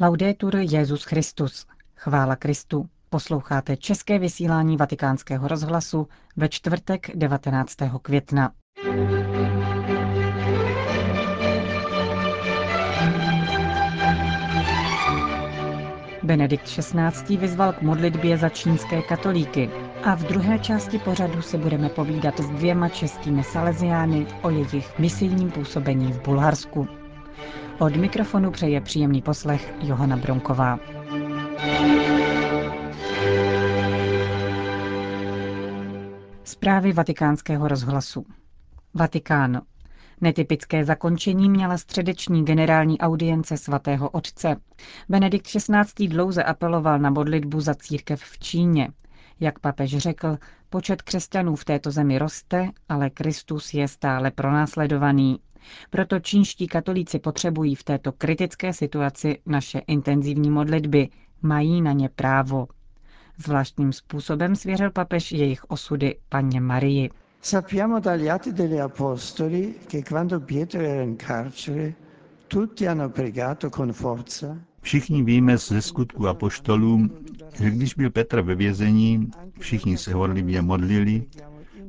Laudetur Jezus Christus. Chvála Kristu. Posloucháte české vysílání Vatikánského rozhlasu ve čtvrtek 19. května. Benedikt XVI. vyzval k modlitbě za čínské katolíky a v druhé části pořadu si budeme povídat s dvěma českými saleziány o jejich misijním působení v Bulharsku. Od mikrofonu přeje příjemný poslech Johana Bronková. Zprávy vatikánského rozhlasu. Vatikán. Netypické zakončení měla středeční generální audience svatého otce. Benedikt XVI. dlouze apeloval na modlitbu za církev v Číně. Jak papež řekl, počet křesťanů v této zemi roste, ale Kristus je stále pronásledovaný. Proto čínští katolíci potřebují v této kritické situaci naše intenzivní modlitby, mají na ně právo. Zvláštním způsobem svěřil papež jejich osudy paně Marii. Sappiamo dagli atti degli apostoli che quando Pietro era in carcere tutti hanno pregato con forza Všichni víme ze skutku apoštolů, že když byl Petr ve vězení, všichni se horlivě modlili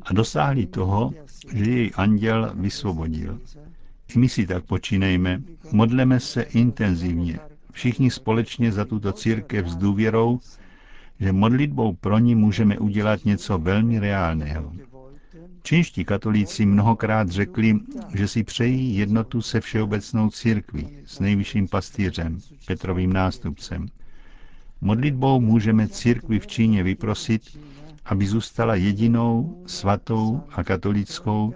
a dosáhli toho, že jej anděl vysvobodil. I my si tak počínejme, modleme se intenzivně, všichni společně za tuto církev s důvěrou, že modlitbou pro ní můžeme udělat něco velmi reálného. Čínští katolíci mnohokrát řekli, že si přejí jednotu se všeobecnou církví, s nejvyšším pastýřem, Petrovým nástupcem. Modlitbou můžeme církvi v Číně vyprosit, aby zůstala jedinou, svatou a katolickou,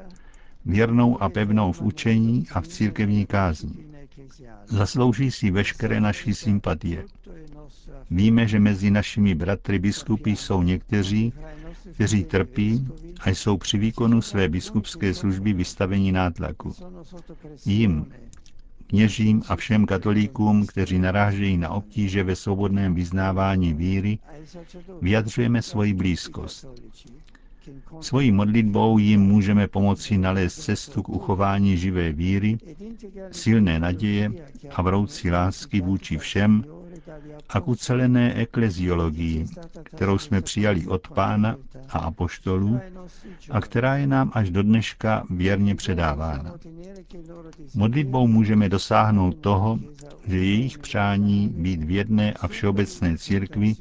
věrnou a pevnou v učení a v církevní kázni. Zaslouží si veškeré naší sympatie. Víme, že mezi našimi bratry biskupy jsou někteří, kteří trpí a jsou při výkonu své biskupské služby vystaveni nátlaku. Jim, kněžím a všem katolíkům, kteří narážejí na obtíže ve svobodném vyznávání víry, vyjadřujeme svoji blízkost. Svojí modlitbou jim můžeme pomoci nalézt cestu k uchování živé víry, silné naděje a vroucí lásky vůči všem, a k ucelené ekleziologii, kterou jsme přijali od pána a apoštolů a která je nám až do dneška věrně předávána. Modlitbou můžeme dosáhnout toho, že jejich přání být v jedné a všeobecné církvi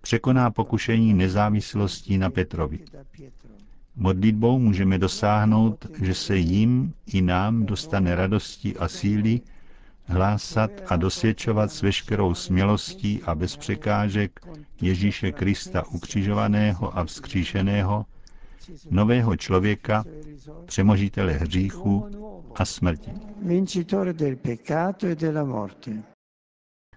překoná pokušení nezávislosti na Petrovi. Modlitbou můžeme dosáhnout, že se jim i nám dostane radosti a síly hlásat a dosvědčovat s veškerou smělostí a bez překážek Ježíše Krista ukřižovaného a vzkříšeného, nového člověka, přemožitele hříchu a smrti.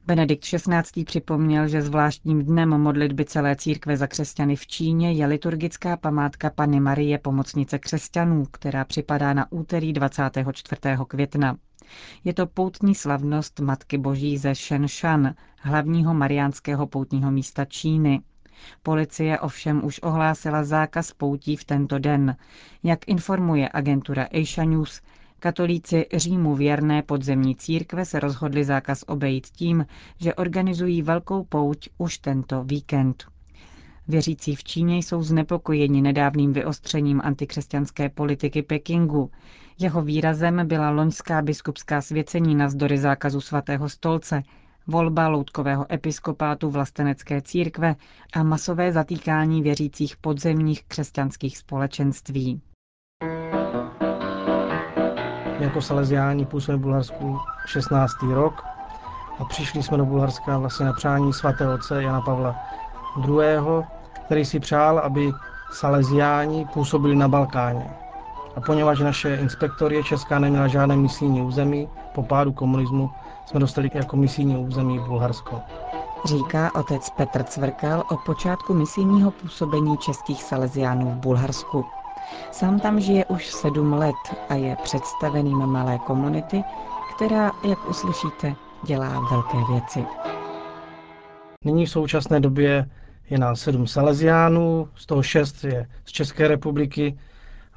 Benedikt XVI. připomněl, že zvláštním dnem modlitby celé církve za křesťany v Číně je liturgická památka Pany Marie Pomocnice křesťanů, která připadá na úterý 24. května. Je to poutní slavnost Matky Boží ze Shenshan, hlavního mariánského poutního místa Číny. Policie ovšem už ohlásila zákaz poutí v tento den. Jak informuje agentura Asia News, katolíci Římu věrné podzemní církve se rozhodli zákaz obejít tím, že organizují velkou pouť už tento víkend. Věřící v Číně jsou znepokojeni nedávným vyostřením antikřesťanské politiky Pekingu. Jeho výrazem byla loňská biskupská svěcení na zdory zákazu svatého stolce, volba loutkového episkopátu vlastenecké církve a masové zatýkání věřících podzemních křesťanských společenství. Jako saleziáni působíme v Bulharsku 16. rok a přišli jsme do Bulharska vlastně na přání svatého otce Jana Pavla II., který si přál, aby saleziáni působili na Balkáně. A poněvadž naše inspektorie Česká neměla žádné misijní území, po pádu komunismu jsme dostali jako misijní území Bulharsko. Říká otec Petr Cvrkal o počátku misijního působení českých saleziánů v Bulharsku. Sám tam žije už sedm let a je představeným malé komunity, která, jak uslyšíte, dělá velké věci. Nyní v současné době je nás sedm saleziánů, z toho šest je z České republiky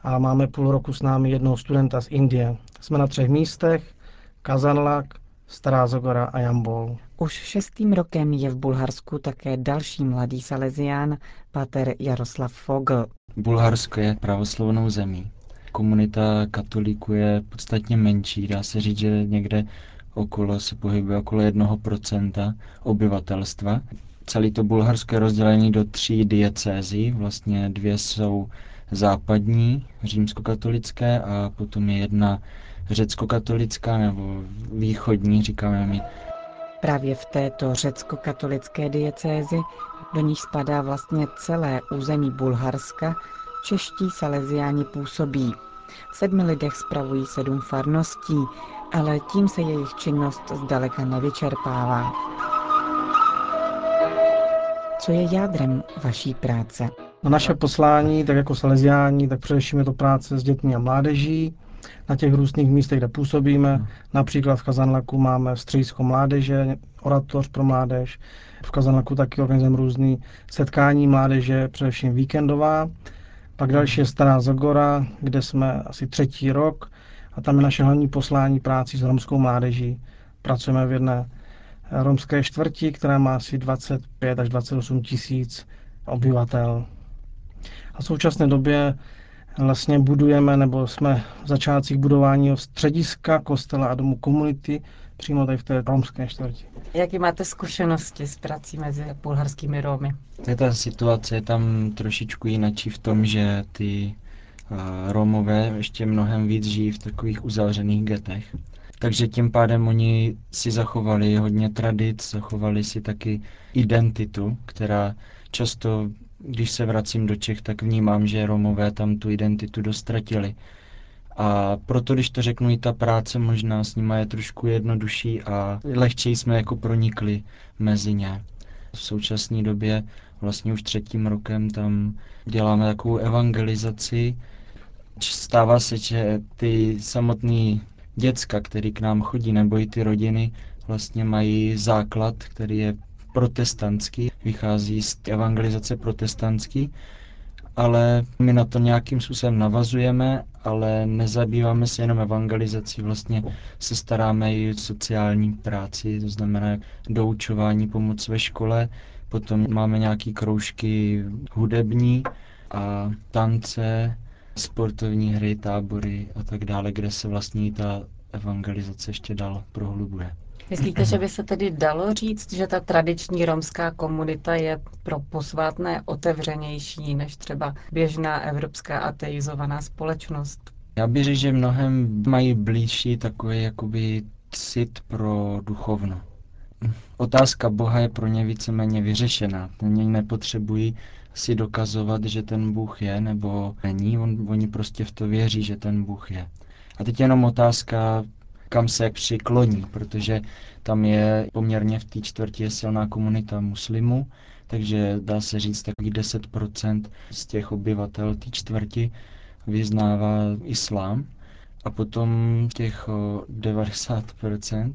a máme půl roku s námi jednoho studenta z Indie. Jsme na třech místech, Kazanlak, Stará Zagora a Jambol. Už šestým rokem je v Bulharsku také další mladý salezián, pater Jaroslav Fogl. Bulharsko je pravoslavnou zemí. Komunita katolíků je podstatně menší, dá se říct, že někde okolo se pohybuje okolo jednoho procenta obyvatelstva. Celý to Bulharsko je rozdělené do tří diecézí, vlastně dvě jsou západní, římskokatolické a potom je jedna řecko-katolická nebo východní, říkáme my. Právě v této řecko-katolické diecézi, do níž spadá vlastně celé území Bulharska, čeští saleziáni působí. V sedmi lidech spravují sedm farností, ale tím se jejich činnost zdaleka nevyčerpává. Co je jádrem vaší práce? Na naše poslání, tak jako saleziáni, tak především je to práce s dětmi a mládeží, na těch různých místech, kde působíme. Například v Kazanlaku máme středisko mládeže, oratoř pro mládež. V Kazanlaku taky organizujeme různé setkání mládeže, především víkendová. Pak další je Stará Zagora, kde jsme asi třetí rok a tam je naše hlavní poslání práci s romskou mládeží. Pracujeme v jedné romské čtvrti, která má asi 25 až 28 tisíc obyvatel. A v současné době vlastně budujeme, nebo jsme v začátcích budování střediska kostela a domu komunity přímo tady v té romské čtvrti. Jaké máte zkušenosti s prací mezi bulharskými Romy? Ta situace je tam trošičku jinačí v tom, že ty Romové ještě mnohem víc žijí v takových uzavřených getech. Takže tím pádem oni si zachovali hodně tradic, zachovali si taky identitu, která často, když se vracím do Čech, tak vnímám, že Romové tam tu identitu dostratili. A proto, když to řeknu, i ta práce možná s nima je trošku jednodušší a lehčej jsme jako pronikli mezi ně. V současné době, vlastně už třetím rokem, tam děláme takovou evangelizaci. Stává se, že ty samotný děcka, který k nám chodí, nebo i ty rodiny, vlastně mají základ, který je protestantský, vychází z evangelizace protestantský, ale my na to nějakým způsobem navazujeme, ale nezabýváme se jenom evangelizací, vlastně se staráme i sociální práci, to znamená doučování, pomoc ve škole, potom máme nějaké kroužky hudební a tance, sportovní hry, tábory a tak dále, kde se vlastně ta evangelizace ještě dál prohlubuje. Myslíte, že by se tedy dalo říct, že ta tradiční romská komunita je pro posvátné otevřenější než třeba běžná evropská ateizovaná společnost? Já bych řekl, že mnohem mají blížší takový jakoby cit pro duchovno. Otázka Boha je pro ně víceméně vyřešená. Oni nepotřebují si dokazovat, že ten Bůh je nebo není, on, oni prostě v to věří, že ten Bůh je. A teď jenom otázka, kam se přikloní, protože tam je poměrně v té čtvrti silná komunita muslimů, takže dá se říct takový 10% z těch obyvatel té čtvrti vyznává islám a potom těch 90%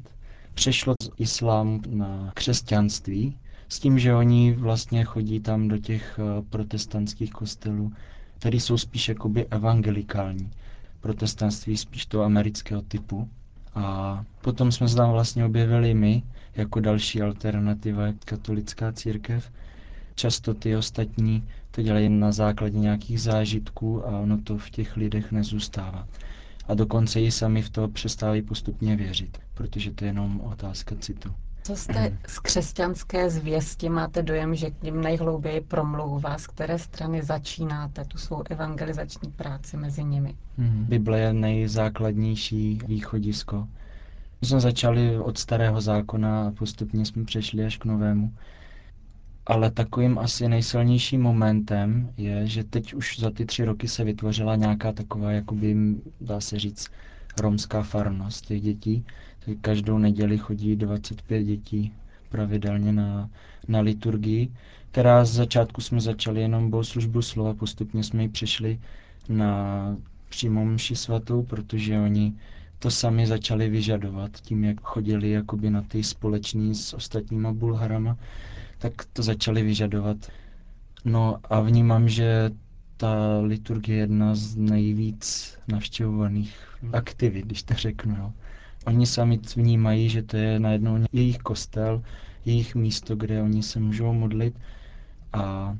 přešlo z islámu na křesťanství, s tím, že oni vlastně chodí tam do těch protestantských kostelů, které jsou spíš jakoby evangelikální. Protestantství spíš toho amerického typu. A potom jsme se tam vlastně objevili my, jako další alternativa katolická církev. Často ty ostatní to dělají na základě nějakých zážitků a ono to v těch lidech nezůstává. A dokonce i sami v to přestávají postupně věřit, protože to je jenom otázka citu. Co jste z křesťanské zvěsti? Máte dojem, že k ním nejhlouběji promlouvá? Z které strany začínáte tu svou evangelizační práci mezi nimi? Hmm. Bible je nejzákladnější východisko. My jsme začali od starého zákona a postupně jsme přešli až k novému. Ale takovým asi nejsilnějším momentem je, že teď už za ty tři roky se vytvořila nějaká taková, jakoby, dá se říct, romská farnost těch dětí. Každou neděli chodí 25 dětí pravidelně na, na liturgii, která z začátku jsme začali jenom bohoslužbu slova, postupně jsme ji přešli na přímou mši svatou, protože oni to sami začali vyžadovat tím, jak chodili jakoby na ty společní s ostatníma Bulharama, tak to začali vyžadovat. No a vnímám, že ta liturgie je jedna z nejvíc navštěvovaných aktivit, když to řeknu. Jo. Oni sami vnímají, že to je najednou jejich kostel, jejich místo, kde oni se můžou modlit a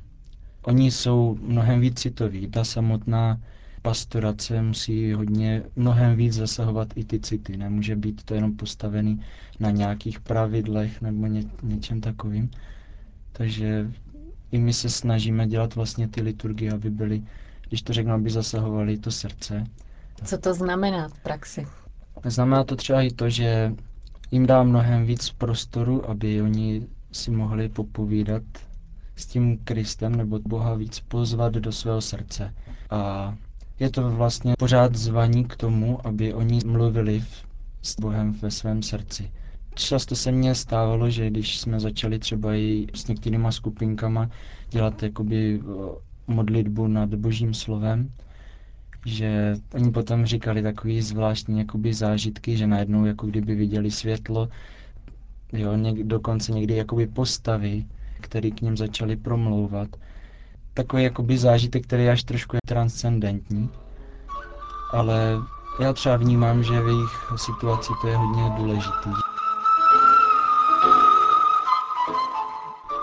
oni jsou mnohem víc citoví. Ta samotná pastorace musí hodně, mnohem víc zasahovat i ty city. Nemůže být to jenom postavený na nějakých pravidlech nebo ně, něčem takovým. Takže i my se snažíme dělat vlastně ty liturgie, aby byly, když to řeknu, aby zasahovali to srdce. Co to znamená v praxi? Znamená to třeba i to, že jim dá mnohem víc prostoru, aby oni si mohli popovídat s tím Kristem nebo Boha víc pozvat do svého srdce. A je to vlastně pořád zvaní k tomu, aby oni mluvili s Bohem ve svém srdci. Často se mně stávalo, že když jsme začali třeba i s některýma skupinkama dělat jakoby modlitbu nad božím slovem, že oni potom říkali takový zvláštní jakoby zážitky, že najednou jako kdyby viděli světlo, jo, něk, dokonce někdy jakoby postavy, který k ním začali promlouvat. Takový jakoby zážitek, který je až trošku transcendentní, ale já třeba vnímám, že v jejich situaci to je hodně důležitý.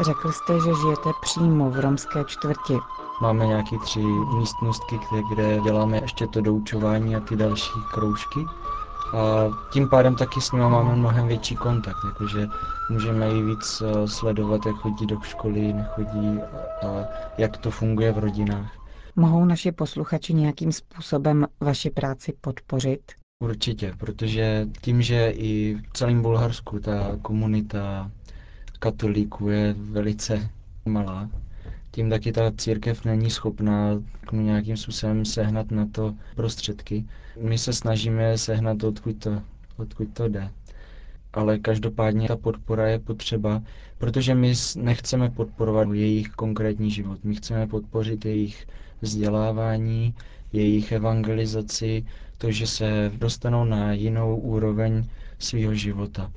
Řekl jste, že žijete přímo v romské čtvrti. Máme nějaké tři místnostky, kde děláme ještě to doučování a ty další kroužky. A tím pádem taky s nimi máme mnohem větší kontakt, jakože můžeme i víc eh, sledovat, jak chodí do školy, nechodí a jak to funguje v rodinách. Mohou naši posluchači nějakým způsobem vaši práci podpořit? Určitě, protože tím, že i v celém Bulharsku ta komunita katolíků je velice malá, tím taky ta církev není schopná nějakým způsobem sehnat na to prostředky. My se snažíme sehnat, odkud to, odkud to jde. Ale každopádně ta podpora je potřeba, protože my nechceme podporovat jejich konkrétní život. My chceme podpořit jejich vzdělávání, jejich evangelizaci, to, že se dostanou na jinou úroveň svého života.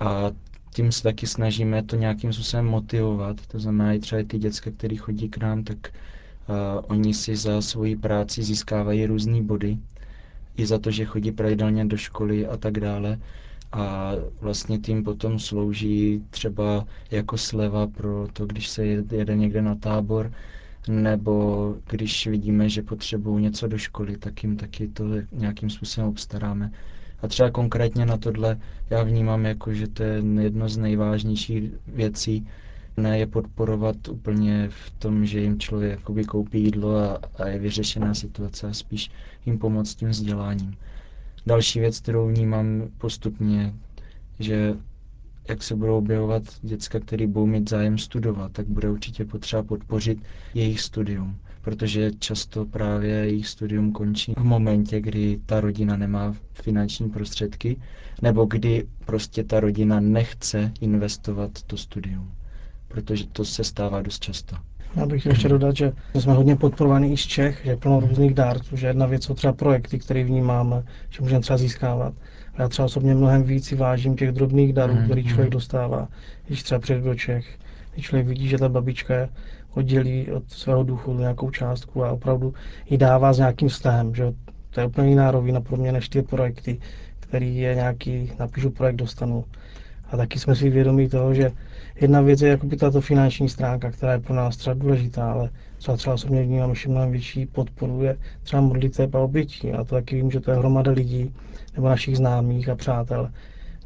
A tím se taky snažíme to nějakým způsobem motivovat. To znamená, i třeba ty děcka, které chodí k nám, tak uh, oni si za svoji práci získávají různé body. I za to, že chodí pravidelně do školy a tak dále. A vlastně tím potom slouží třeba jako sleva pro to, když se jede někde na tábor, nebo když vidíme, že potřebují něco do školy, tak jim taky to nějakým způsobem obstaráme. A třeba konkrétně na tohle já vnímám jako, že to je jedno z nejvážnějších věcí, ne je podporovat úplně v tom, že jim člověk jakoby koupí jídlo a, a je vyřešená situace a spíš jim pomoct tím vzděláním. Další věc, kterou vnímám postupně, že jak se budou objevovat děcka, který budou mít zájem studovat, tak bude určitě potřeba podpořit jejich studium protože často právě jejich studium končí v momentě, kdy ta rodina nemá finanční prostředky, nebo kdy prostě ta rodina nechce investovat to studium, protože to se stává dost často. Já bych chtěl ještě dodat, že jsme hodně podporovaní i z Čech, že je plno různých dárců, že jedna věc jsou třeba projekty, které vnímáme, že můžeme třeba získávat. A já třeba osobně mnohem víc si vážím těch drobných darů, mm, který člověk dostává, když třeba přijde do Čech, když člověk vidí, že ta babička oddělí od svého duchu nějakou částku a opravdu ji dává s nějakým vztahem. Že? To je úplně jiná rovina pro mě než ty projekty, který je nějaký, napíšu projekt, dostanu. A taky jsme si vědomí toho, že jedna věc je jakoby tato finanční stránka, která je pro nás třeba důležitá, ale třeba třeba osobně vnímám ještě mnohem větší podporu je třeba modliteb a obětí. A to taky vím, že to je hromada lidí nebo našich známých a přátel.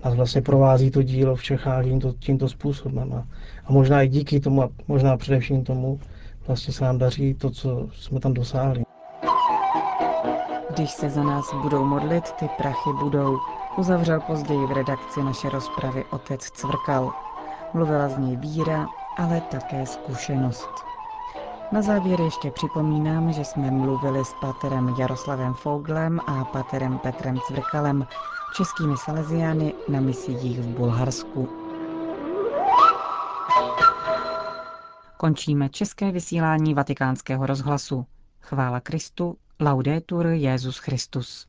Nás vlastně provází to dílo v Čechách tímto, tímto způsobem. A a možná i díky tomu a možná především tomu vlastně se nám daří to, co jsme tam dosáhli. Když se za nás budou modlit, ty prachy budou, uzavřel později v redakci naše rozpravy otec Cvrkal. Mluvila z něj víra, ale také zkušenost. Na závěr ještě připomínám, že jsme mluvili s paterem Jaroslavem Foglem a paterem Petrem Cvrkalem, českými saleziány na misiích v Bulharsku. Končíme české vysílání vatikánského rozhlasu. Chvála Kristu, laudetur Jezus Christus.